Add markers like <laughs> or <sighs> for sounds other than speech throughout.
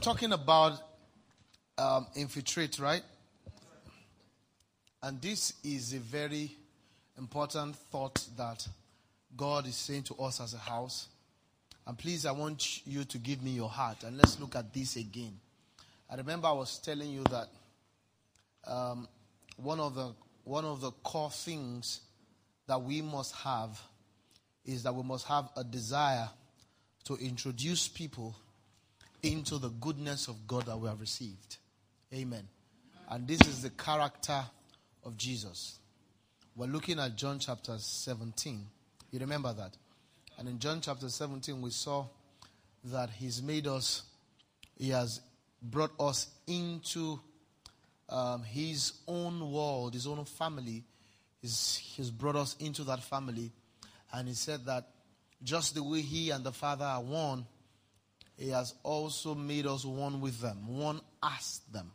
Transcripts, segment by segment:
We're talking about um, infiltrate, right? And this is a very important thought that God is saying to us as a house. And please, I want you to give me your heart. And let's look at this again. I remember I was telling you that um, one of the one of the core things that we must have is that we must have a desire to introduce people into the goodness of God that we have received. Amen. And this is the character of Jesus. We're looking at John chapter 17. You remember that? And in John chapter 17, we saw that He's made us, He has brought us into um, His own world, His own family. He's, he's brought us into that family. And He said that just the way He and the Father are one, He has also made us one with them, one as them.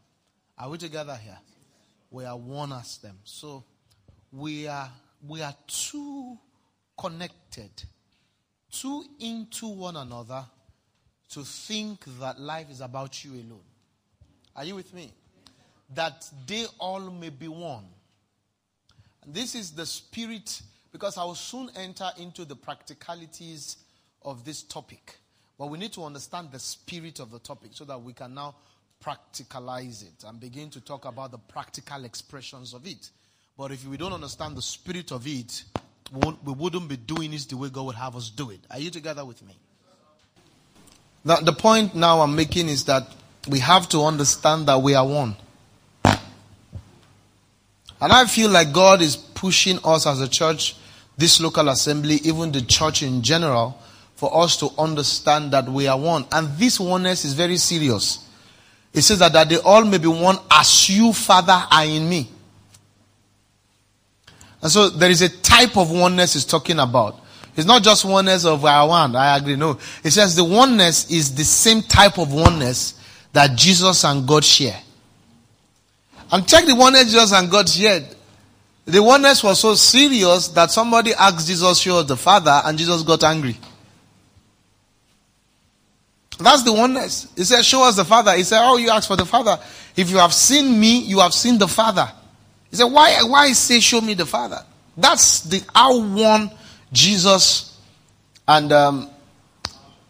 Are we together here? We are one as them. So we are we are too connected, too into one another to think that life is about you alone. Are you with me? That they all may be one. This is the spirit, because I will soon enter into the practicalities of this topic. But we need to understand the spirit of the topic so that we can now practicalize it and begin to talk about the practical expressions of it. But if we don't understand the spirit of it, we wouldn't be doing it the way God would have us do it. Are you together with me? Now, the point now I'm making is that we have to understand that we are one. And I feel like God is pushing us as a church, this local assembly, even the church in general, for us to understand that we are one. And this oneness is very serious. It says that, that they all may be one as you, Father, are in me. And so there is a type of oneness he's talking about. It's not just oneness of I one. I agree. No. It says the oneness is the same type of oneness that Jesus and God share. And check the oneness Jesus and God shared. The oneness was so serious that somebody asked Jesus, show the Father, and Jesus got angry. That's the oneness. He said, Show us the Father. He said, Oh, you ask for the Father. If you have seen me, you have seen the Father. He said, Why, why say, Show me the Father? That's the how one Jesus and, um,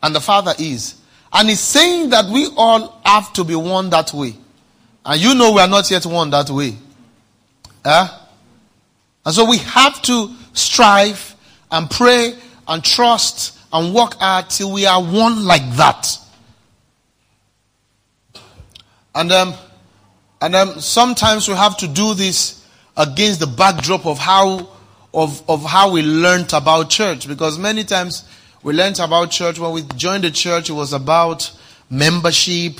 and the Father is. And he's saying that we all have to be one that way. And you know we are not yet one that way. Eh? And so we have to strive and pray and trust and work hard till we are one like that. And um, and um, sometimes we have to do this against the backdrop of how of, of how we learned about church because many times we learned about church when we joined the church it was about membership.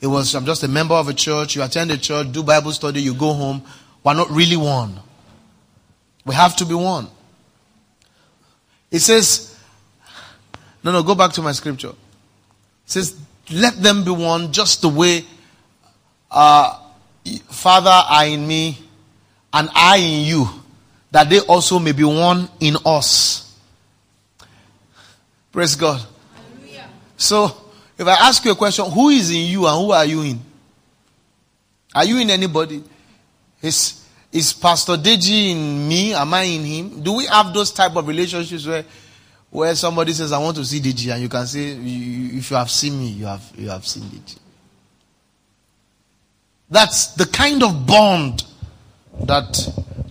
It was i'm just a member of a church. You attend a church do bible study you go home. We're not really one. We have to be one. It says no, no, go back to my scripture. It says, let them be one just the way uh, Father are in me and I in you, that they also may be one in us. Praise God. Hallelujah. So, if I ask you a question, who is in you and who are you in? Are you in anybody? Is, is Pastor Deji in me? Am I in him? Do we have those type of relationships where where somebody says, I want to see Deji, and you can say, if you have seen me, you have, you have seen Deji. That's the kind of bond that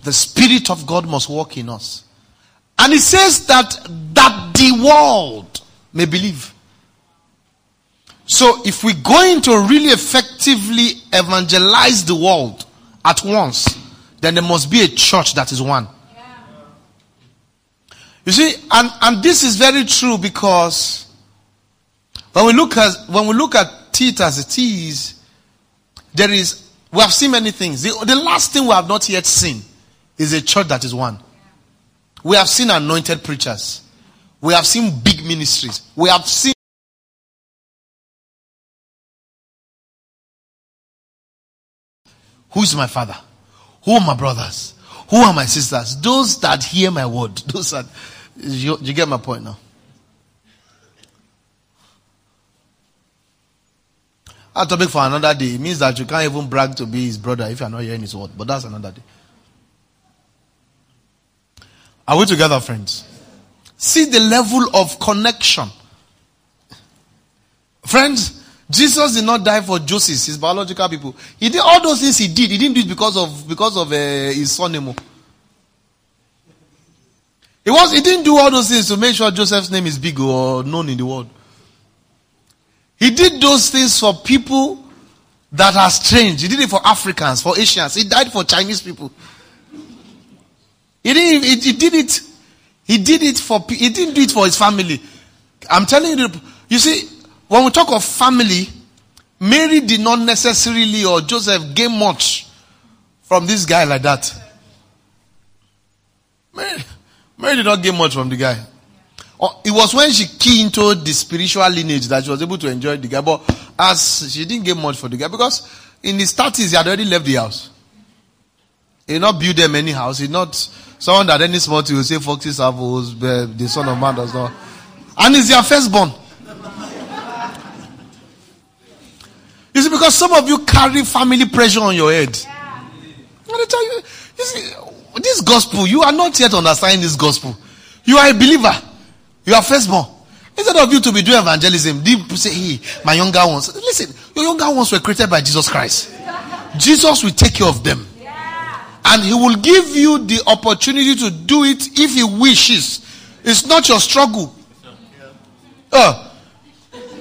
the Spirit of God must work in us. And it says that, that the world may believe. So if we're going to really effectively evangelize the world at once, then there must be a church that is one. You see, and, and this is very true because when we look at when we look at it as it is, there is we have seen many things. The, the last thing we have not yet seen is a church that is one. We have seen anointed preachers. We have seen big ministries. We have seen Who is my father? Who are my brothers? Who are my sisters? Those that hear my word. <laughs> Those are you, you get my point now? A topic for another day. It means that you can't even brag to be his brother if you're not hearing his word. But that's another day. Are we together, friends? See the level of connection. Friends, Jesus did not die for Joseph, his biological people. He did all those things he did. He didn't do it because of because of uh, his son Nemo. He was he didn't do all those things to make sure Joseph's name is big or known in the world. He did those things for people that are strange. He did it for Africans, for Asians. He died for Chinese people. He didn't. He, he did it. He did it for. He didn't do it for his family. I'm telling you. You see, when we talk of family, Mary did not necessarily or Joseph gain much from this guy like that. Mary, Mary did not gain much from the guy. Oh, it was when she key into the spiritual lineage that she was able to enjoy the guy. But as she didn't get much for the guy because in his thirties he had already left the house. He not build them any house. He not someone that any small will say foxes have the son of man does not. And he's their firstborn. You see, because some of you carry family pressure on your head. I tell you, you see, this gospel, you are not yet understanding this gospel. You are a believer. You are firstborn. Instead of you to be doing evangelism, people say, hey, my younger ones. Listen, your younger ones were created by Jesus Christ. Jesus will take care of them. And he will give you the opportunity to do it if he wishes. It's not your struggle. Uh,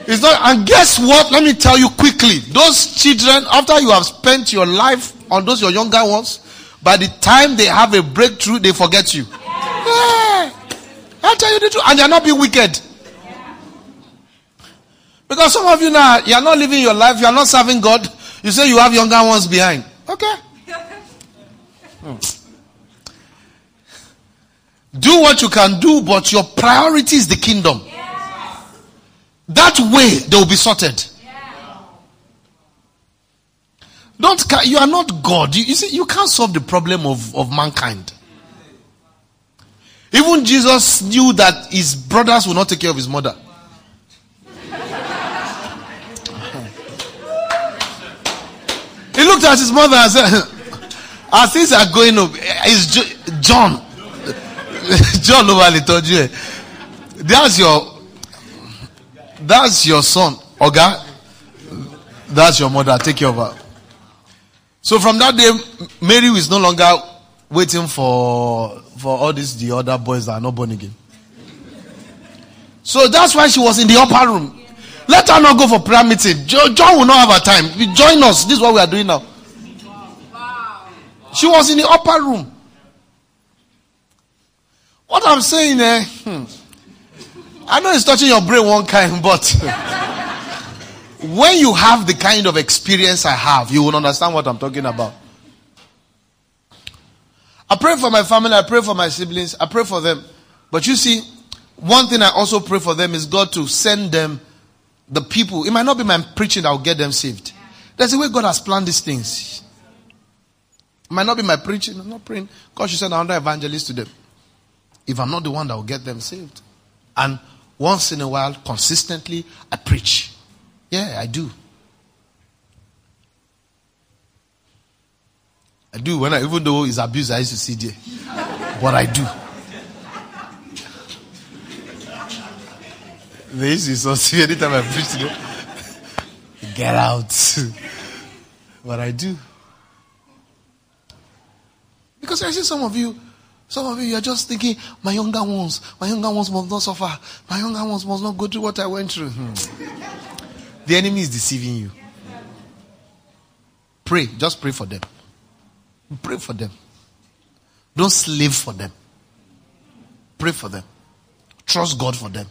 it's not, and guess what? Let me tell you quickly. Those children, after you have spent your life on those your younger ones, by the time they have a breakthrough, they forget you. Yeah. I tell you the truth. And you're not being wicked. Because some of you now, you're not living your life, you're not serving God. You say you have younger ones behind. Okay. Hmm. Do what you can do, but your priority is the kingdom. That way they will be sorted. Don't you are not God. You, you see, you can't solve the problem of, of mankind. Even Jesus knew that his brothers would not take care of his mother. he looked at his mother and said, <laughs> As things are going up, eh, is John. <laughs> John over told you. That's your that's your son. Oga. That's your mother. Take care of her. So from that day, Mary is no longer waiting for for all these the other boys that are not born again. So that's why she was in the upper room. Let her not go for prayer meeting. John will not have a time. Join us. This is what we are doing now. She was in the upper room. What I'm saying, eh? Hmm. I know it's touching your brain one kind, <laughs> but when you have the kind of experience I have, you will understand what I'm talking about. I pray for my family, I pray for my siblings, I pray for them. But you see, one thing I also pray for them is God to send them the people. It might not be my preaching that will get them saved. There's a way God has planned these things. It might not be my preaching. I'm not praying. God should send another evangelist to them. If I'm not the one that will get them saved. And once in a while, consistently, I preach. Yeah, I do. I do when I, even though it's abuse, I used to see there. But I do. They used to so see anytime I preach to. Get out. but I do. Because I see some of you, some of you, you're just thinking, my younger ones, my younger ones must not suffer. My younger ones must not go through what I went through. Hmm. The enemy is deceiving you. Pray. Just pray for them. Pray for them. Don't slave for them. Pray for them. Trust God for them.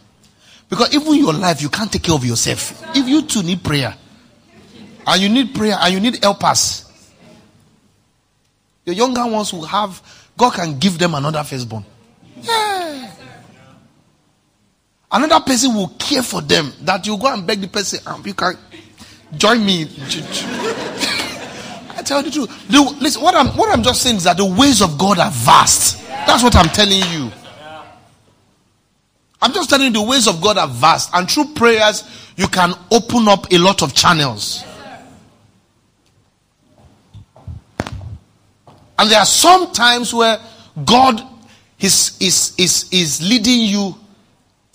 Because even your life, you can't take care of yourself. If you too need prayer, and you need prayer, and you need helpers, your younger ones will have God can give them another firstborn. Yeah. Another person will care for them. That you go and beg the person, and you can join me. <laughs> I tell you the truth. The, listen, what I'm what I'm just saying is that the ways of God are vast. That's what I'm telling you. I'm just telling you the ways of God are vast, and through prayers you can open up a lot of channels. And there are some times where God is, is, is, is leading you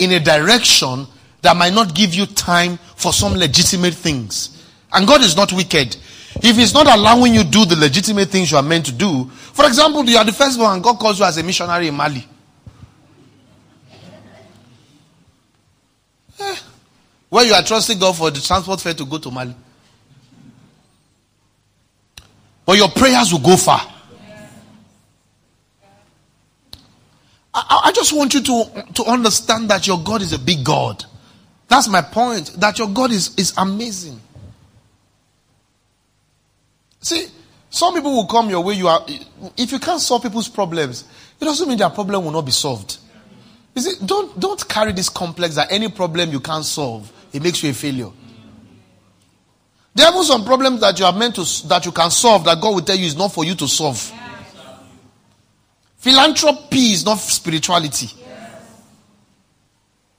in a direction that might not give you time for some legitimate things. And God is not wicked. If He's not allowing you do the legitimate things you are meant to do, for example, you are the first one, God calls you as a missionary in Mali. Eh, where you are trusting God for the transport fare to go to Mali. But your prayers will go far. I, I, just want you to, to understand that your God is a big God. That's my point. That your God is, is amazing. See, some people will come your way. You are, if you can't solve people's problems, it doesn't mean their problem will not be solved. You see, don't, don't carry this complex that any problem you can't solve, it makes you a failure. There are some problems that you are meant to, that you can solve that God will tell you is not for you to solve. Philanthropy is not spirituality.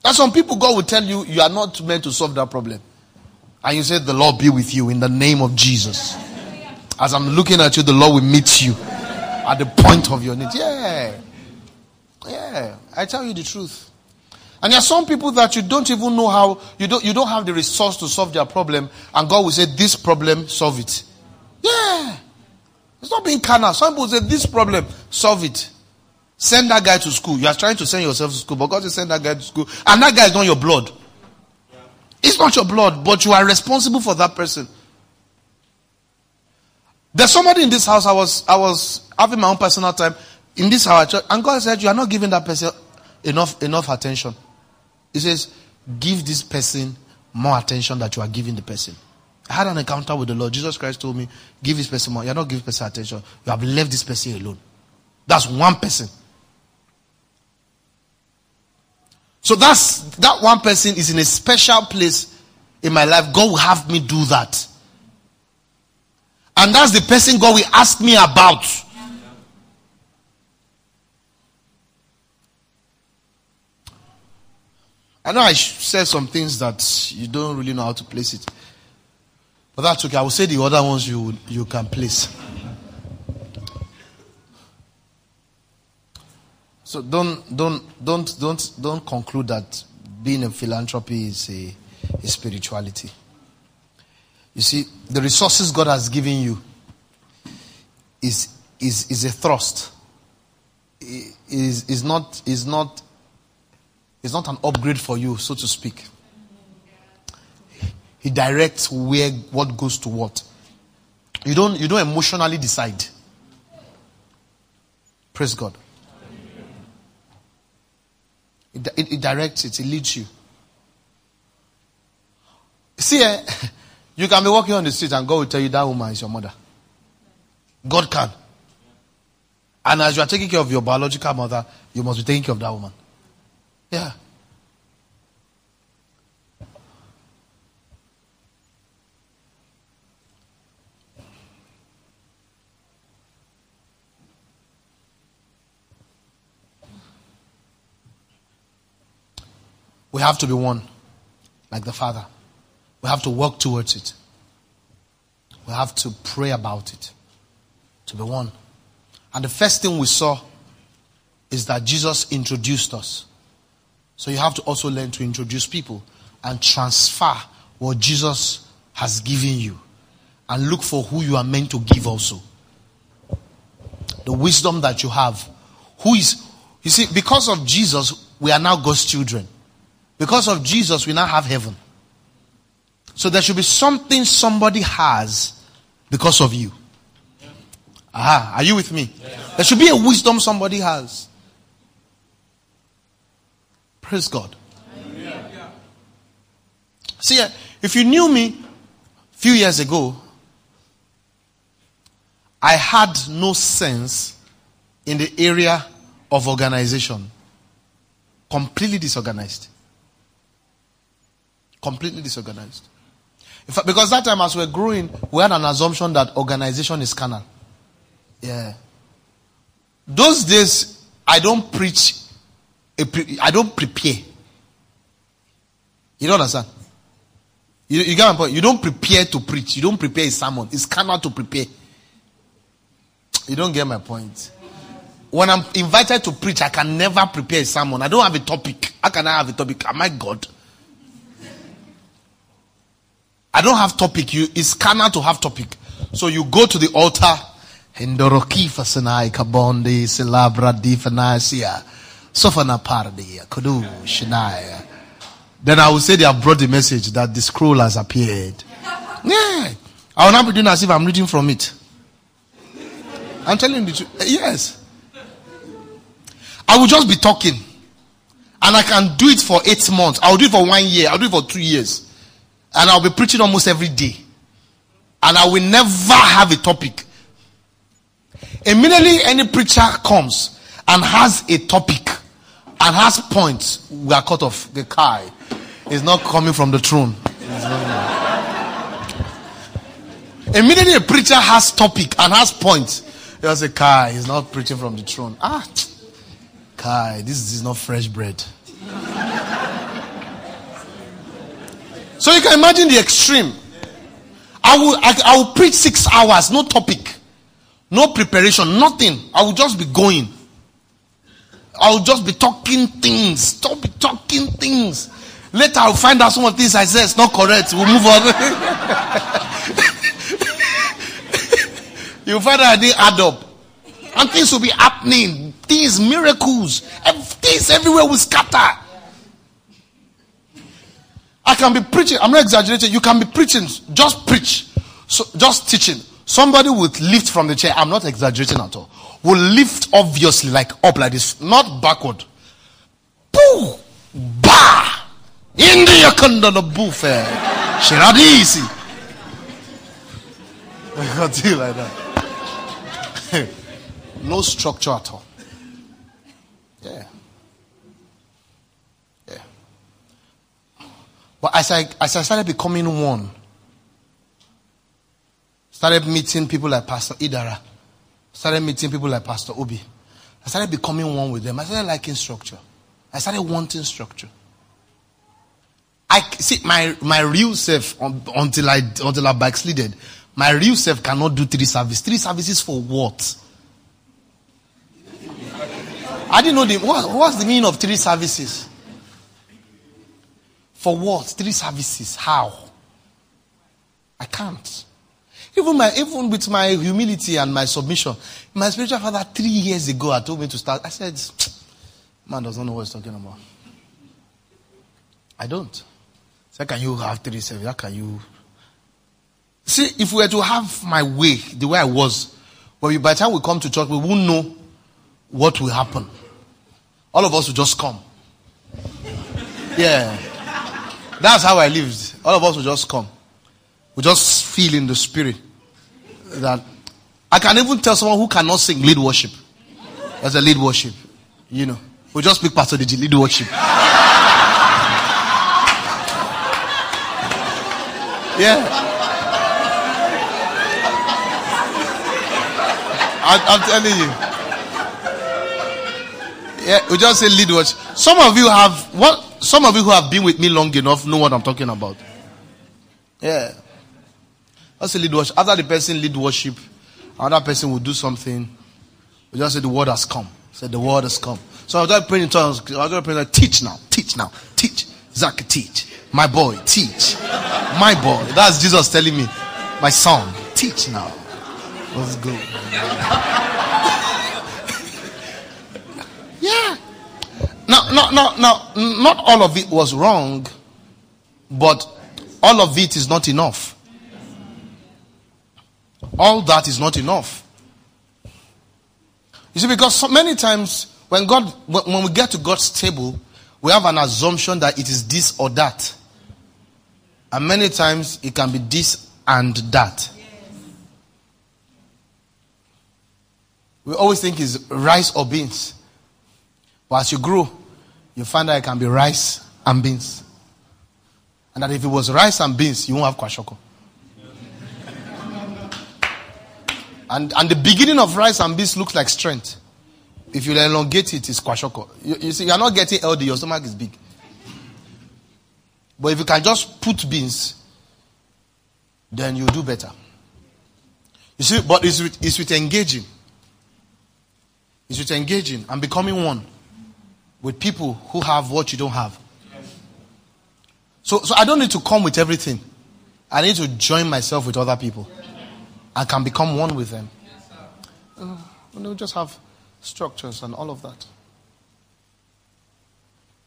Are some people God will tell you you are not meant to solve that problem. And you say, The Lord be with you in the name of Jesus. As I'm looking at you, the Lord will meet you at the point of your need. Yeah. Yeah. I tell you the truth. And there are some people that you don't even know how, you don't, you don't have the resource to solve their problem, and God will say, This problem, solve it. Yeah. It's not being carnal. Some people say, This problem, solve it. Send that guy to school. You are trying to send yourself to school, but God will send that guy to school. And that guy is not your blood. It's not your blood, but you are responsible for that person. There's somebody in this house. I was I was having my own personal time in this house, and God said, You are not giving that person enough enough attention. He says, Give this person more attention that you are giving the person. I had an encounter with the Lord. Jesus Christ told me, Give this person more. You're not giving person attention. You have left this person alone. That's one person. So that's that one person is in a special place in my life. God will have me do that. And that's the person God will ask me about. I know I said some things that you don't really know how to place it. But that's okay. I will say the other ones you, you can place. So don't don't don't don't don't conclude that being a philanthropy is a, a spirituality. You see, the resources God has given you is is is a thrust. Is is not is not it's not an upgrade for you, so to speak. He directs where what goes to what. You don't you don't emotionally decide. Praise God. It, it, it directs it, it leads you. See, eh, <laughs> you can be walking on the street and God will tell you that woman is your mother. God can. And as you are taking care of your biological mother, you must be taking care of that woman. Yeah. We have to be one, like the Father. We have to work towards it. We have to pray about it to be one. And the first thing we saw is that Jesus introduced us. So you have to also learn to introduce people and transfer what Jesus has given you and look for who you are meant to give also. The wisdom that you have. Who is, you see, because of Jesus, we are now God's children. Because of Jesus, we now have heaven. So there should be something somebody has because of you. Ah, are you with me? There should be a wisdom somebody has. Praise God. See, uh, if you knew me a few years ago, I had no sense in the area of organization. Completely disorganized. Completely disorganized. Fact, because that time as we're growing, we had an assumption that organization is carnal. Yeah. Those days, I don't preach pre- I don't prepare. You don't understand? You, you get my point? You don't prepare to preach. You don't prepare a sermon. It's cannot to prepare. You don't get my point. When I'm invited to preach, I can never prepare a sermon. I don't have a topic. How can I have a topic? Am I God? I don't have topic. You it's carnal to have topic. So you go to the altar. Hindoroki fasanai kabondi silabra difanasia. Sofana pardia kudu shinaya. Then I will say they have brought the message that the scroll has appeared. Yeah. I will not be doing as if I'm reading from it. I'm telling you yes. I will just be talking. And I can do it for eight months. I'll do it for one year. I'll do it for two years. And I'll be preaching almost every day. And I will never have a topic. Immediately any preacher comes and has a topic and has points, we are cut off. The car is not coming from the throne. Immediately a preacher has topic and has points. There's a car, he's not preaching from the throne. Ah, Kai, this is not fresh bread. So you can imagine the extreme. I will, I, I will preach six hours, no topic, no preparation, nothing. I will just be going. I will just be talking things. Stop be talking things. Later I'll find out some of things I said is not correct. We'll move on. <laughs> You'll find out I didn't add up. And things will be happening. Things, miracles. Things everywhere will scatter. I can be preaching. I'm not exaggerating. You can be preaching. Just preach. So just teaching. Somebody would lift from the chair. I'm not exaggerating at all. Will lift obviously like up like this, not backward. Boo! Bah! Kanda the buffet. Shiradisi. <laughs> I can't do like that. <laughs> no structure at all. Yeah. Yeah. But as I, as I started becoming one, started meeting people like Pastor Idara, started meeting people like Pastor Obi, I started becoming one with them. I started liking structure. I started wanting structure. I see my my real self until I until I backslided. My real self cannot do three services. Three services for what? I didn't know the what, what's the meaning of three services. For what? Three services. How? I can't. Even my even with my humility and my submission, my spiritual father three years ago I told me to start. I said, Man doesn't know what he's talking about. I don't. So can you have three services? How can you see if we were to have my way, the way I was, well by the time we come to church, we won't know what will happen. All of us will just come. Yeah. That's how I lived. All of us will just come. We just feel in the spirit that I can even tell someone who cannot sing lead worship. As a lead worship. You know. We just speak Pastor Deji, lead worship. Yeah. I, am telling you. Yeah, we just say lead worship. Some of you have what? Some of you who have been with me long enough know what I'm talking about. Yeah. That's a lead worship. After the person lead worship, another person will do something. We just say the word has come. Say the word has come. So I was just praying in tongues. I was just praying, to teach now, teach now, teach. Zach, teach. My boy, teach. My boy. That's Jesus telling me. My son, teach now. Let's go. <laughs> Yeah. Now, now, not all of it was wrong, but all of it is not enough. All that is not enough. You see, because so many times when God, when we get to God's table, we have an assumption that it is this or that. And many times it can be this and that. We always think it's rice or beans. But as you grow, you find that it can be rice and beans. And that if it was rice and beans, you won't have kwashiorkor. and, and the beginning of rice and beans looks like strength. If you elongate it, it's kwashiorkor. You, you see, you're not getting LD, your stomach is big. But if you can just put beans, then you do better. You see, but it's with, it's with engaging. is with engaging and becoming one with people who have what you don't have. So, so I don't need to come with everything. I need to join myself with other people. I can become one with them. Uh, we just have structures and all of that.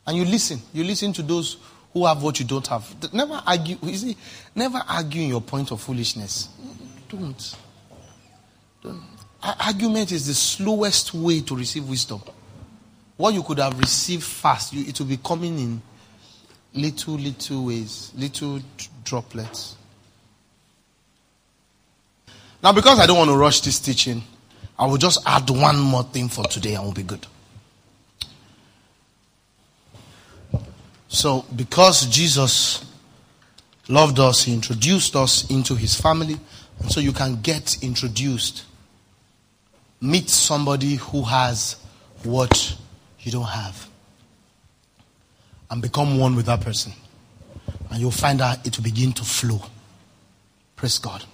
And you listen. You listen to those who have what you don't have. Never argue. You see, never argue in your point of foolishness. Don't. Don't. Argument is the slowest way to receive wisdom. What you could have received fast, you, it will be coming in little, little ways, little droplets. Now, because I don't want to rush this teaching, I will just add one more thing for today and we'll be good. So, because Jesus loved us, He introduced us into His family, and so you can get introduced. Meet somebody who has what you don't have, and become one with that person. And you'll find out it will begin to flow. Praise God.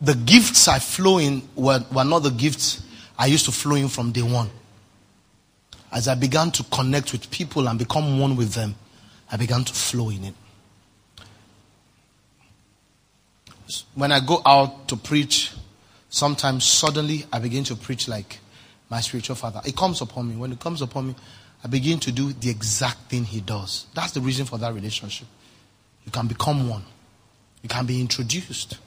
The gifts I flow in were, were not the gifts I used to flow in from day one as I began to connect with people and become one with them, I began to flow in it. When I go out to preach, sometimes suddenly I begin to preach like my spiritual father. It comes upon me. When it comes upon me, I begin to do the exact thing he does. That's the reason for that relationship. You can become one, you can be introduced.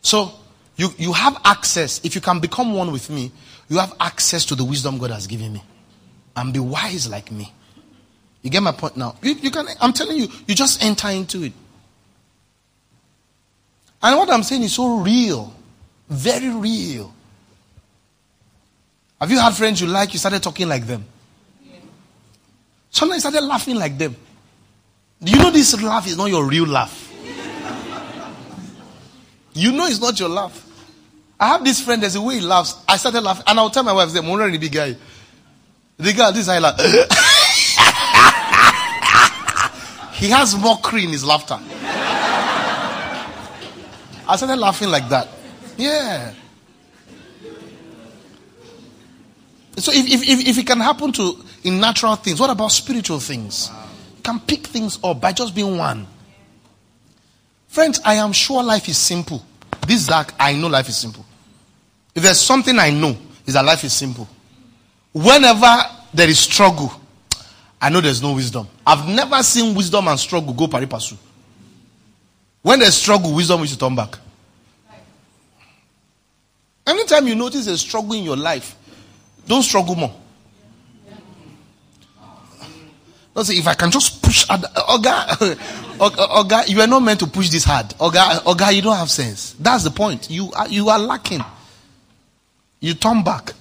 So, you, you have access. If you can become one with me, you have access to the wisdom God has given me and be wise like me. You get my point now? You, you can, I'm telling you, you just enter into it. And what I'm saying is so real, very real. Have you had friends you like, you started talking like them? Sometimes you started laughing like them. Do you know this laugh is not your real laugh? you know it's not your laugh. I have this friend, there's a way he laughs. I started laughing, and I'll tell my wife, I'm already big guy. The guy, this is like, <laughs> he has mockery in his laughter. I started laughing like that. Yeah. So if, if, if, it can happen to in natural things, what about spiritual things? You can pick things up by just being one. Friends, I am sure life is simple. This Zach, I know life is simple. If there's something I know, is that life is simple. Whenever there is struggle, I know there's no wisdom. I've never seen wisdom and struggle go pari passu. When there's struggle, wisdom is to turn back. Anytime you notice a struggle in your life, don't struggle more. Don't say, if I can just push, Oga, <laughs> Oga, you are not meant to push this hard. Oga, Oga, you don't have sense. That's the point. You are, you are lacking. You turn back.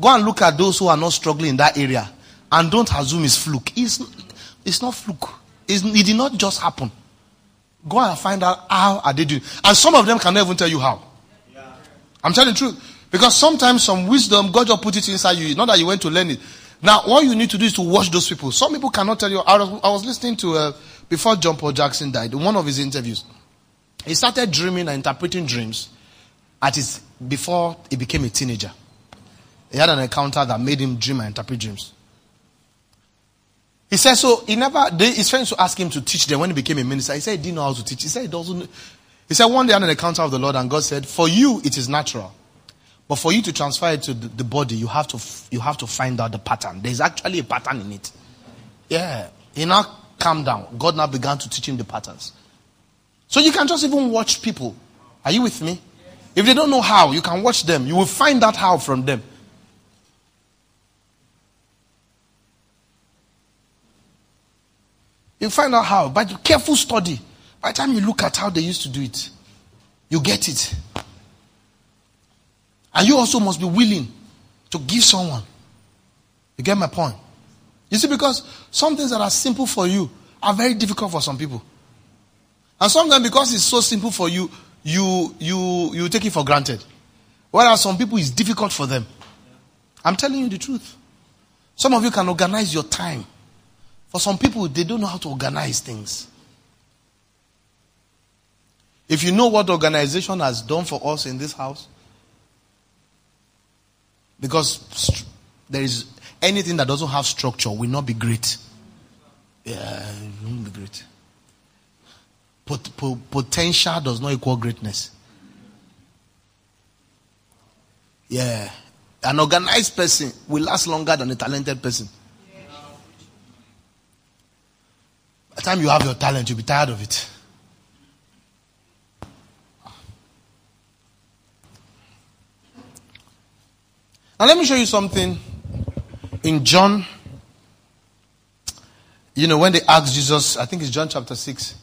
Go and look at those who are not struggling in that area and don't assume it's fluke. It's, it's not fluke. It's, it did not just happen. Go and find out how are they doing. And some of them cannot even tell you how. I'm telling the truth. Because sometimes some wisdom, God just put it inside you. Not that you went to learn it. Now, what you need to do is to watch those people. Some people cannot tell you. I was, I was listening to, uh, before John Paul Jackson died, in one of his interviews. He started dreaming and interpreting dreams at his, before he became a teenager. He had an encounter that made him dream and interpret dreams. He said, so he never, they, his friends would ask him to teach them when he became a minister. He said he didn't know how to teach. He said he doesn't. He said one day had an encounter of the Lord and God said, for you it is natural. But for you to transfer it to the, body, you have to, you have to find out the pattern. There's actually a pattern in it. Yeah. He now calmed down. God now began to teach him the patterns. So you can just even watch people. Are you with me? If they don't know how, you can watch them. You will find out how from them. You find out how. By careful study. By the time you look at how they used to do it, you get it. And you also must be willing to give someone. You get my point? You see, because some things that are simple for you are very difficult for some people. And sometimes because it's so simple for you, you you you take it for granted. Whereas some people it's difficult for them. I'm telling you the truth. Some of you can organize your time. For some people, they don't know how to organize things. If you know what organization has done for us in this house, Because there is anything that doesn't have structure will not be great. Yeah, it won't be great. Pot- po- potential does not equal greatness. Yeah. An organized person will last longer than a talented person. By the time you have your talent, you'll be tired of it. Now, let me show you something in John. You know, when they asked Jesus, I think it's John chapter 6,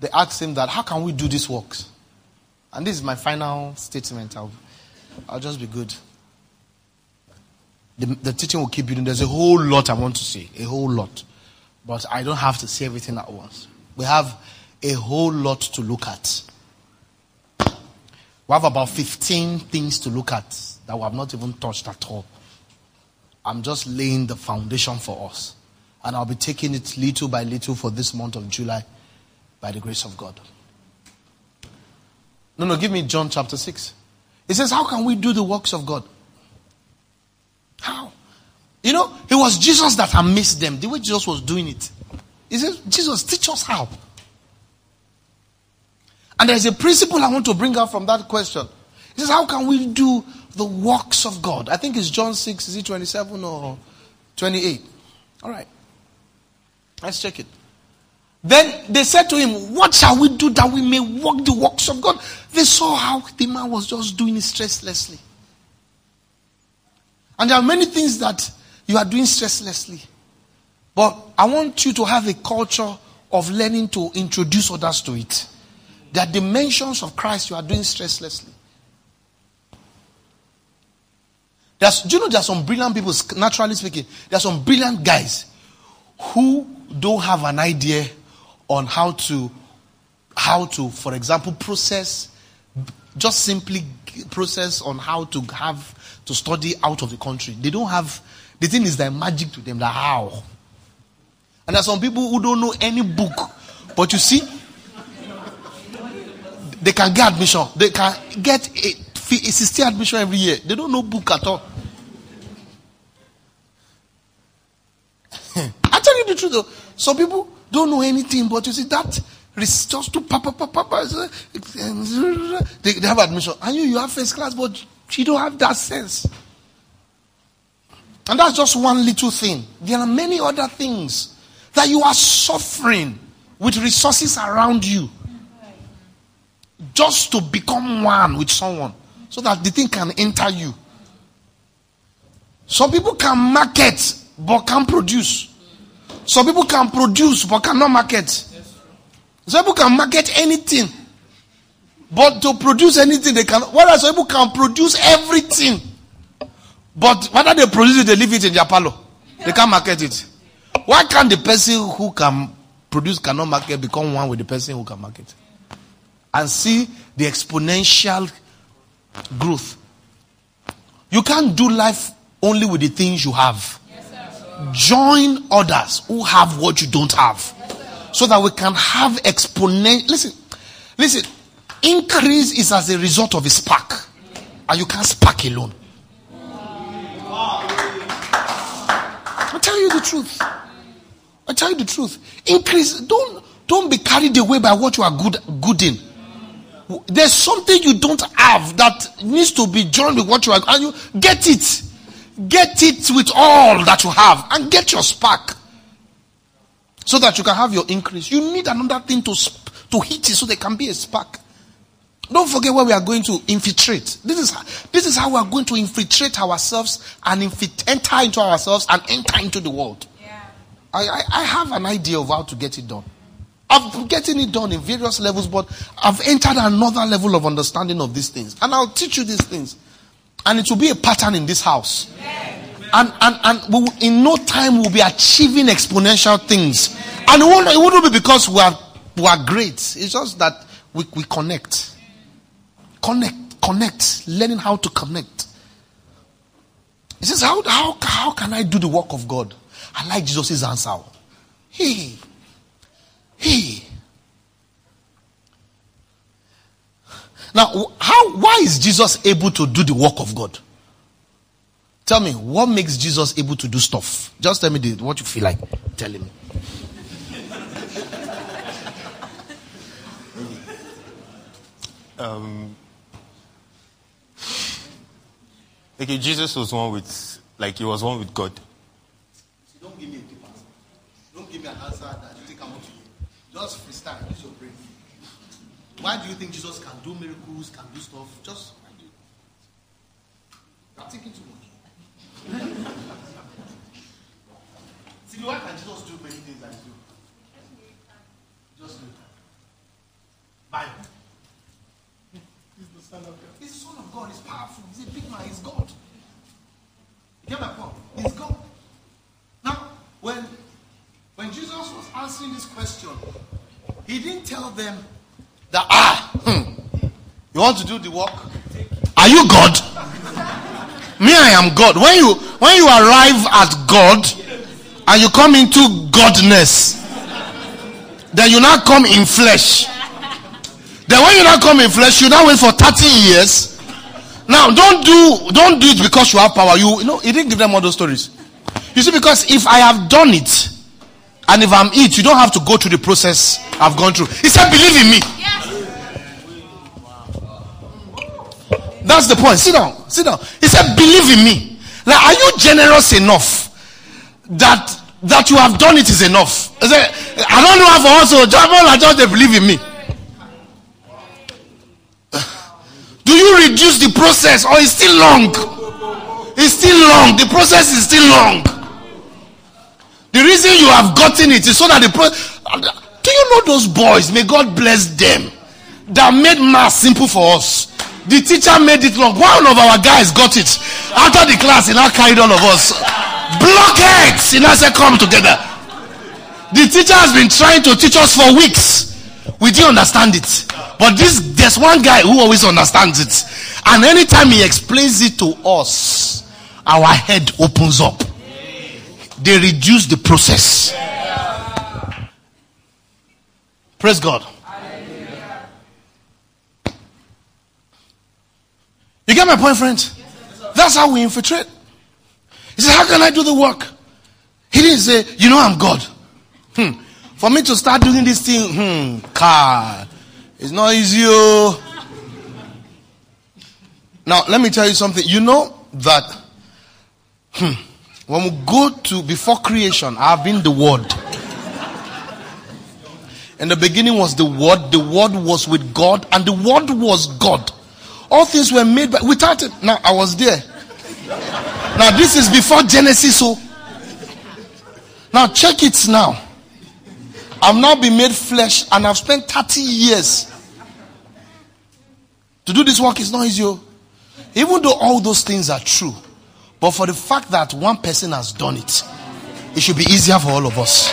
they asked him that, How can we do these works? And this is my final statement. I'll, I'll just be good. The, the teaching will keep building. There's a whole lot I want to say, a whole lot. But I don't have to say everything at once. We have a whole lot to look at. We have about 15 things to look at that we have not even touched at all. I'm just laying the foundation for us. And I'll be taking it little by little for this month of July by the grace of God. No, no, give me John chapter 6. It says, How can we do the works of God? How? You know, it was Jesus that amazed them, the way Jesus was doing it. He says, Jesus, teach us how. And there's a principle I want to bring out from that question. He says, How can we do the works of God? I think it's John 6, is it 27 or 28? All right. Let's check it. Then they said to him, What shall we do that we may work the works of God? They saw how the man was just doing it stresslessly. And there are many things that you are doing stresslessly. But I want you to have a culture of learning to introduce others to it. There are dimensions of Christ you are doing stresslessly. There's, do you know there are some brilliant people, naturally speaking, there are some brilliant guys who don't have an idea on how to, how to, for example, process, just simply process on how to have to study out of the country. They don't have, the thing is that magic to them, that how. And there are some people who don't know any book, but you see, they can get admission. They can get a, a 60 admission every year. They don't know book at all. <laughs> I tell you the truth though. Some people don't know anything, but you see that just to papa papa they, they have admission. And you you have first class, but you don't have that sense. And that's just one little thing. There are many other things that you are suffering with resources around you just to become one with someone so that the thing can enter you. Some people can market but can't produce. Some people can produce but cannot market. Some people can market anything. But to produce anything, they can. Whereas some people can produce everything. But whether they produce it, they leave it in their parlor. They can't market it. Why can't the person who can produce, cannot market, become one with the person who can market? And see the exponential growth. You can't do life only with the things you have. Join others who have what you don't have. so that we can have exponential. Listen, listen. Increase is as a result of a spark. And you can't spark alone. I tell you the truth. I tell you the truth. Increase. Don't don't be carried away by what you are good good in. There's something you don't have that needs to be joined with what you are, and you get it. Get it with all that you have, and get your spark, so that you can have your increase. You need another thing to to hit it, so there can be a spark. Don't forget where we are going to infiltrate. This is this is how we are going to infiltrate ourselves and enter into ourselves and enter into the world. Yeah. I, I, I have an idea of how to get it done. I've been getting it done in various levels, but I've entered another level of understanding of these things. And I'll teach you these things. And it will be a pattern in this house. And, and, and will, in no time we'll be achieving exponential things. And it won't, it won't be because we are, we are great. It's just that we, we connect. Connect, connect, learning how to connect. He says, how, how, how can I do the work of God? I like Jesus' answer. Hey, hey. Now, how, why is Jesus able to do the work of God? Tell me, what makes Jesus able to do stuff? Just tell me the, what you feel like telling me. Um, okay, Jesus was one with, like, he was one with God. don't give me a deep answer. Don't give me an answer that you think I'm to you. Just freestyle, use your brain. Why do you think Jesus can do miracles, can do stuff? Just, I'm thinking too much. <laughs> See, why can Jesus do many things he do? Just do it. Bible. He's the Son of God. He's the Son of God. He's powerful. He's a big man. He's God. You get my point? He's God. Now, when when Jesus was answering this question, he didn't tell them that ah, hmm, you want to do the work? Are you God? <laughs> Me, I am God. When you when you arrive at God and you come into godness, then you now come in flesh. Then when you now come in flesh, you now wait for 30 years. Now don't do don't do it because you have power. You, you know, he didn't give them all those stories. You see, because if I have done it, and if I'm it, you don't have to go through the process I've gone through. He said, believe in me. That's the point. Sit down. Sit down. He said, believe in me. Like, are you generous enough that that you have done it is enough? I, said, I don't know how for also. I just they believe in me. Do you reduce the process or it's still long? It's still long. The process is still long. The reason you have gotten it is so that the process. Do you know those boys? May God bless them. That made math simple for us. The teacher made it long. One of our guys got it. After the class, he now carried all of us. Blockheads! He now said, come together. The teacher has been trying to teach us for weeks. We didn't understand it. But this, there's one guy who always understands it. And anytime he explains it to us, our head opens up. They reduce the process. Praise God. You get my point, friends? That's how we infiltrate. He said, How can I do the work? He didn't say, You know, I'm God. Hmm. For me to start doing this thing, hmm, car. It's not easy. Oh. Now, let me tell you something. You know that hmm, when we go to before creation, I've been the Word. In the beginning was the Word, the Word was with God, and the Word was God. All things were made by without it. Now I was there. Now this is before Genesis, so now check it now. I've now been made flesh and I've spent 30 years. To do this work is not easy. Oh. Even though all those things are true, but for the fact that one person has done it, it should be easier for all of us.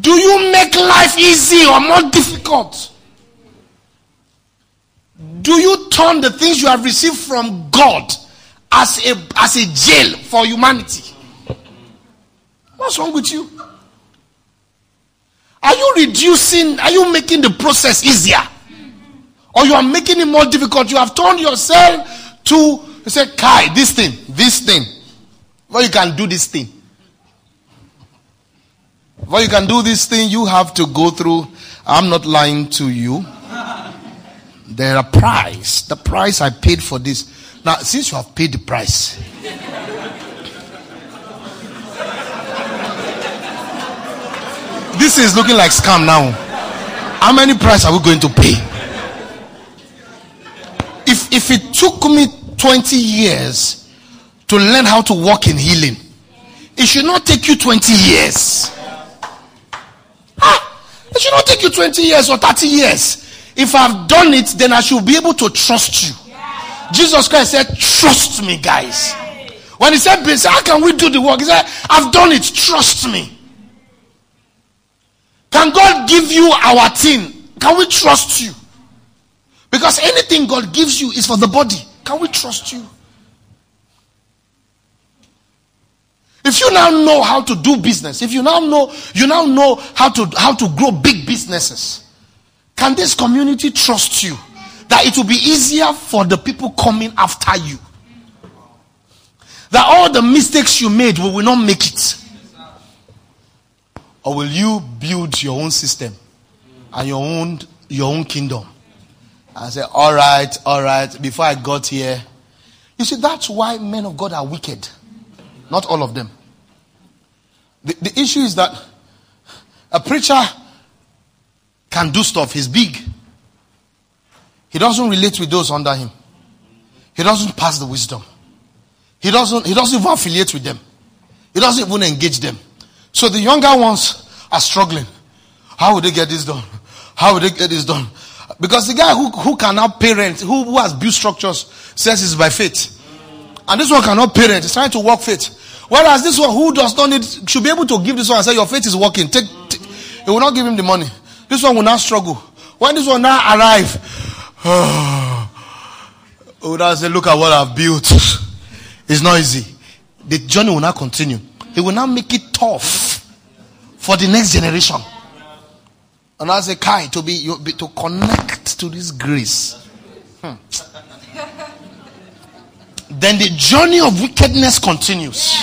Do you make life easy or more difficult? Do you turn the things you have received from God as a, as a jail for humanity? What's wrong with you? Are you reducing, are you making the process easier? Or you are making it more difficult? You have turned yourself to say, Kai, this thing, this thing. Well, you can do this thing. Before you can do this thing, you have to go through. I'm not lying to you. There are price. The price I paid for this. Now, since you have paid the price, this is looking like scam now. How many price are we going to pay? If it took me 20 years to learn how to walk in healing, it should not take you 20 years. Ah, it should not take you 20 years or 30 years. If I've done it, then I should be able to trust you. Jesus Christ said, Trust me, guys. When he said, How can we do the work? He said, I've done it, trust me. Can God give you our thing? Can we trust you? Because anything God gives you is for the body. Can we trust you? If you now know how to do business, if you now know, you now know how to how to grow big businesses, can this community trust you? that it will be easier for the people coming after you. That all the mistakes you made, we will not make it. Or will you build your own system and your own your own kingdom? And said, all right, all right, before I got here. You see, that's why men of God are wicked. Not all of them. The, the issue is that a preacher can do stuff, he's big. He doesn't relate with those under him. He doesn't pass the wisdom. He doesn't, he doesn't even affiliate with them. He doesn't even engage them. So the younger ones are struggling. How would they get this done? How would they get this done? Because the guy who, who cannot parent, who, who has built structures, says it's by faith. And this one cannot parent, he's trying to work faith. Whereas this one who does not need, should be able to give this one and say, Your faith is working. Take, take, it will not give him the money. This one will now struggle. When this one now arrive, <sighs> oh, will now say, Look at what I've built. It's not easy. The journey will now continue. He will now make it tough for the next generation. And I a Kai, to be, to connect to this grace. Hmm. then the journey of wickedness continues.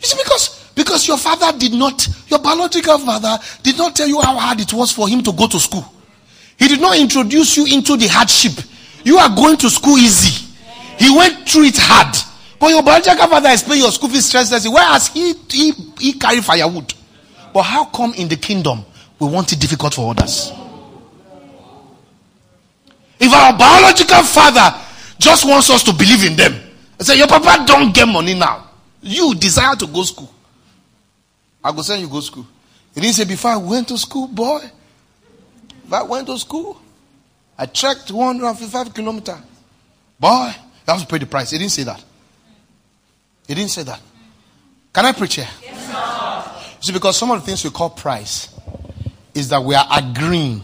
You see, because because your father did not, your biological father did not tell you how hard it was for him to go to school. He did not introduce you into the hardship. You are going to school easy. He went through it hard. But your biological father is paying your school fees stresslessly. Whereas he, he, he carry firewood. But how come in the kingdom we want it difficult for others? If our biological father just wants us to believe in them, and say, Your papa don't get money now. You desire to go school. I go send you go school. He didn't say, Before I went to school, boy. If I went to school, I trekked 155 kilometers. Boy, you have to pay the price. He didn't say that. He didn't say that. Can I preach here? See, because some of the things we call price is that we are agreeing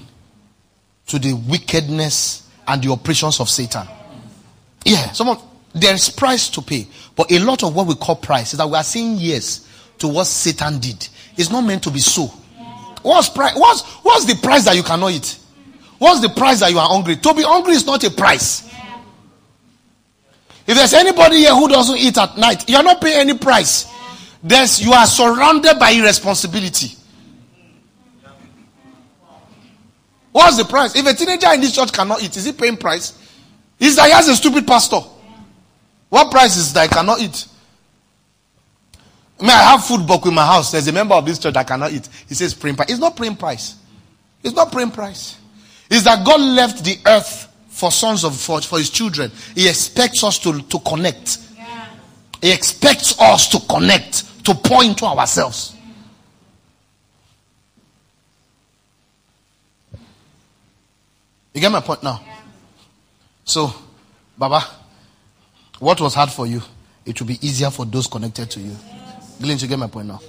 to the wickedness and the operations of Satan. Yeah, some of, there is price to pay, but a lot of what we call price is that we are saying yes to what Satan did. It's not meant to be so. What's price? What's what's the price that you cannot eat? What's the price that you are hungry? To be hungry is not a price. If there's anybody here who doesn't eat at night, you are not paying any price. There's you are surrounded by irresponsibility. What's the price? If a teenager in this church cannot eat, is he paying price? Is that he has a stupid pastor. What price is that I cannot eat? I mean, I have food book in my house. There's a member of this church that cannot eat. He says praying price. It's not praying price. It's not praying price. It's that God left the earth for sons of for, for his children. He expects us to, to connect. Yeah. He expects us to connect, to pour into ourselves. You get my point now? So, Baba, what was hard for you, it will be easier for those connected to you. Glenn, you get my point now?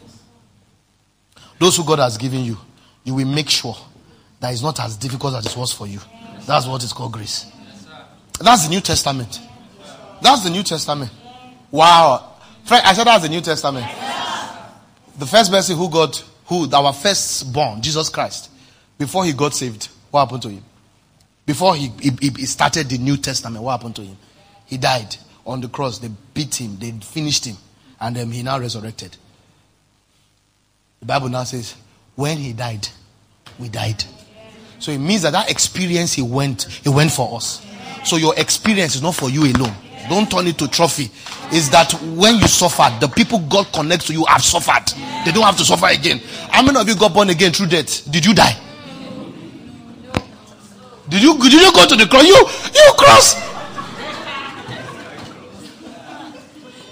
Those who God has given you, you will make sure that it's not as difficult as it was for you. That's what is called grace. That's the New Testament. That's the New Testament. Wow. I said that's the New Testament. The first person who got, who, our first born, Jesus Christ, before he got saved, what happened to him? Before he, he, he started the New Testament, what happened to him? He died on the cross. They beat him, they finished him, and then he now resurrected. The Bible now says, when he died, we died. So it means that that experience he went, he went for us. So your experience is not for you alone. Don't turn it to trophy. Is that when you suffered, the people God connects to you have suffered. They don't have to suffer again. How many of you got born again through death? Did you die? Did you did you go to the cross? You you cross.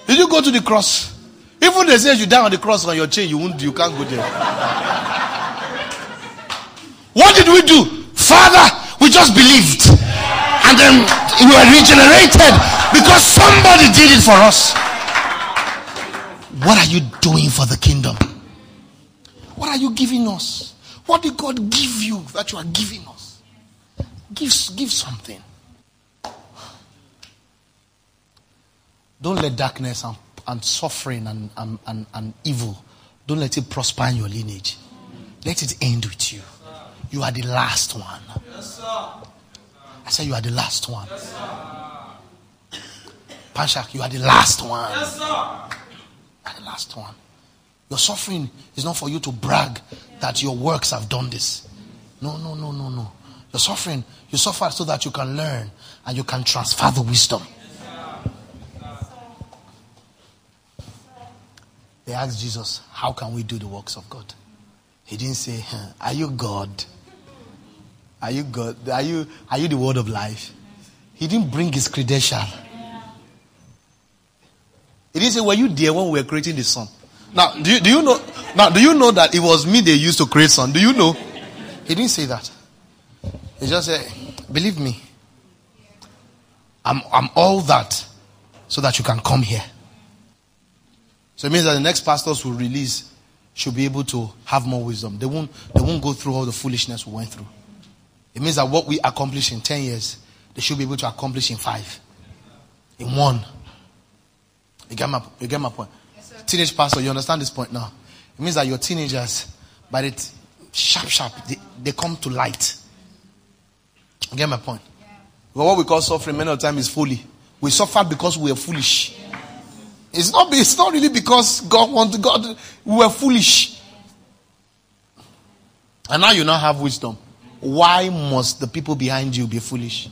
Did you go to the cross? Even they say you die on the cross on your chain, you won't you can't go there. What did we do? Father, we just believed. And then we were regenerated because somebody did it for us. What are you doing for the kingdom? What are you giving us? What did God give you that you are giving us? Give, give something. Don't let darkness and, and suffering and, and, and, and evil, don't let it prosper in your lineage. Let it end with you. You are the last one. Yes, I said, You are the last one. Yes, Panshak, you are the last one. Yes, sir. You are the last one. Your suffering is not for you to brag that your works have done this. No, no, no, no, no. Your suffering, you suffer so that you can learn and you can transfer the wisdom. They asked Jesus, How can we do the works of God? He didn't say, Are you God? Are you God? Are you, are you the word of life? He didn't bring his credential. He didn't say, Were you there when we were creating the sun? Now, do you, do you know? Now, do you know that it was me they used to create sun? Do you know? He didn't say that. He just said, "Believe me, I'm I'm all that, so that you can come here." So it means that the next pastors will release should be able to have more wisdom. They won't they won't go through all the foolishness we went through. It means that what we accomplish in ten years, they should be able to accomplish in five, in one. You get my you get my point teenage pastor, you understand this point now? It means that your teenagers, but it sharp, sharp, they, they come to light. You get my point? But what we call suffering many of the time is folly. We suffer because we are foolish. It's not, it's not really because God wanted God. We were foolish. And now you now have wisdom. Why must the people behind you be foolish?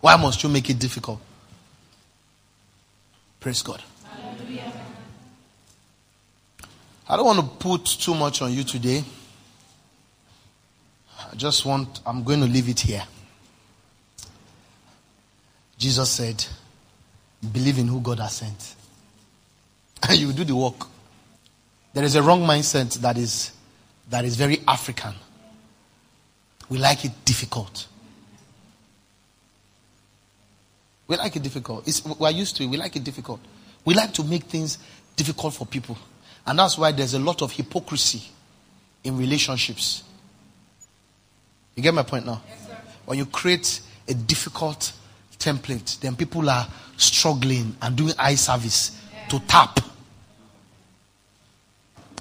Why must you make it difficult? Praise God. I don't want to put too much on you today. I just want, I'm going to leave it here. Jesus said, Believe in who God has sent, <laughs> and you do the work. There is a wrong mindset that is, that is very African. We like it difficult. We like it difficult. It's, we're used to it. We like it difficult. We like to make things difficult for people. And that's why there's a lot of hypocrisy in relationships. You get my point now? Yes, when you create a difficult template, then people are struggling and doing eye service yeah. to tap.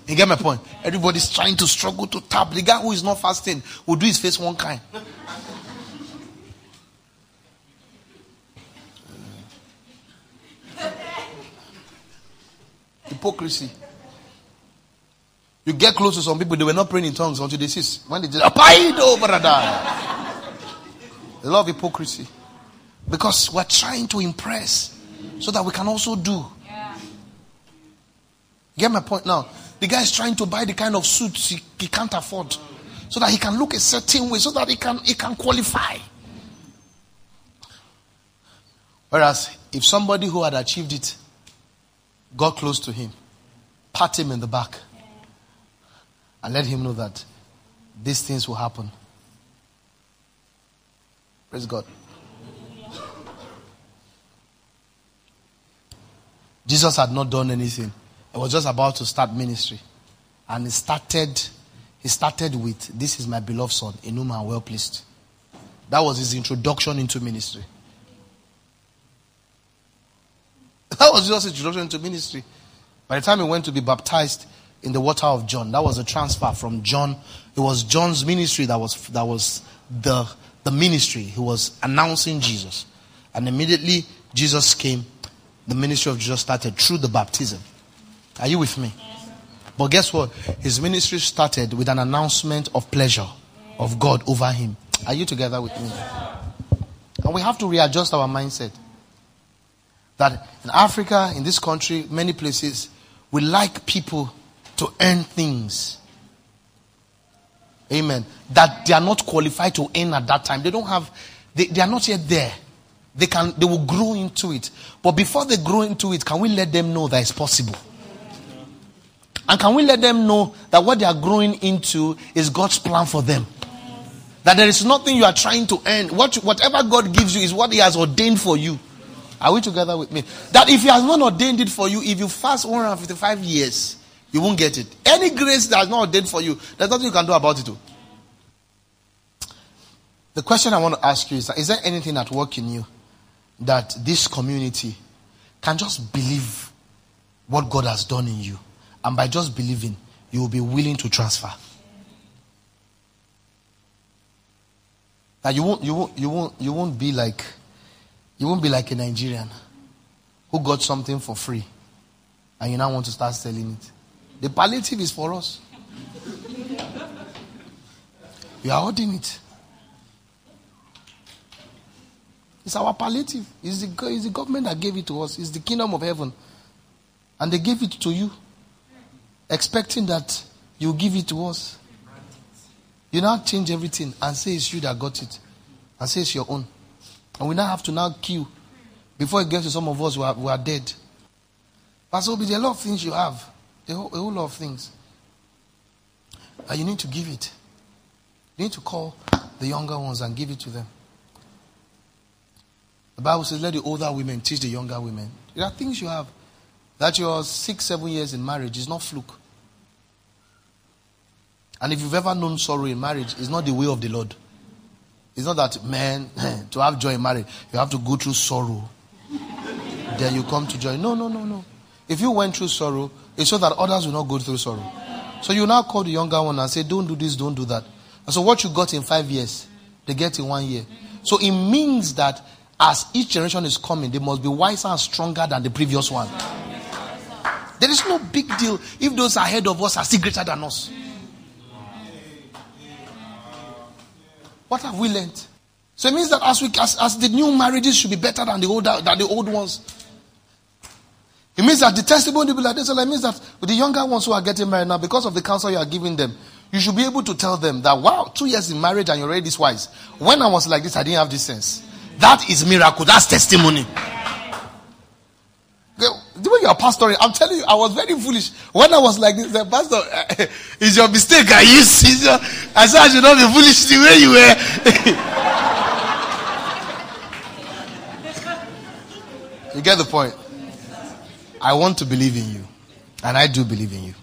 You get my point? Everybody's trying to struggle to tap. The guy who is not fasting will do his face one kind. <laughs> Hypocrisy. You get close to some people, they were not praying in tongues until they cease. When they just, Apaido, oh, brother. A lot of hypocrisy. Because we're trying to impress so that we can also do. Yeah. Get my point now? The guy is trying to buy the kind of suits he, he can't afford so that he can look a certain way so that he can, he can qualify. Whereas if somebody who had achieved it got close to him, pat him in the back, and let him know that these things will happen. Praise God. Jesus had not done anything. He was just about to start ministry. And he started, he started with, This is my beloved son, in whom I am well pleased. That was his introduction into ministry. <laughs> That was Jesus' introduction to ministry. By the time he went to be baptized, in the water of John. That was a transfer from John. It was John's ministry that was that was the the ministry. He was announcing Jesus. And immediately Jesus came, the ministry of Jesus started through the baptism. Are you with me? But guess what? His ministry started with an announcement of pleasure of God over him. Are you together with me? And we have to readjust our mindset. That in Africa, in this country, many places, we like people to earn things. Amen. That they are not qualified to earn at that time. They don't have, they, they are not yet there. They can, they will grow into it. But before they grow into it, can we let them know that it's possible? And can we let them know that what they are growing into is God's plan for them? That there is nothing you are trying to earn. What, whatever God gives you is what He has ordained for you. Are we together with me? That if He has not ordained it for you, if you fast 155 years, you won't get it. Any grace that is not ordained for you, there's nothing you can do about it. Too. The question I want to ask you is: Is there anything at work in you that this community can just believe what God has done in you, and by just believing, you will be willing to transfer? That you won't, you won't, you won't, you won't be like, you won't be like a Nigerian who got something for free, and you now want to start selling it. The palliative is for us. You are holding it. It's our palliative. It's the, it's the government that gave it to us. It's the kingdom of heaven. And they gave it to you, expecting that you give it to us. You now change everything and say it's you that got it. And say it's your own. And we now have to now queue. Before it gets to some of us who are, who are dead. Obi, there are a lot of things you have. A whole, a whole lot of things. And you need to give it. You need to call the younger ones and give it to them. The Bible says, let the older women teach the younger women. There are things you have. That you're six, seven years in marriage is not fluke. And if you've ever known sorrow in marriage, it's not the way of the Lord. It's not that, man, <laughs> to have joy in marriage, you have to go through sorrow. then you come to joy. No, no, no, no. If you went through sorrow, it's so that others will not go through sorrow. So you now call the younger one and say, don't do this, don't do that. And so what you got in five years, they get in one year. So it means that as each generation is coming, they must be wiser and stronger than the previous one. There is no big deal if those ahead of us are still greater than us. What have we learned? So it means that as, we, as, as the new marriages should be better than the older than the old ones. It means that the testimony will be like this. So it means that the younger ones who are getting married now, because of the counsel you are giving them, you should be able to tell them that wow, two years in marriage and you're already this wise. When I was like this, I didn't have this sense. That is miracle. That's testimony. The way you are pastoring, I'm telling you, I was very foolish. When I was like this, the pastor, <laughs> uh, it's your mistake. I used your, I said I should not be foolish the way you were. <laughs> you get the point. I want to believe in you. And I do believe in you.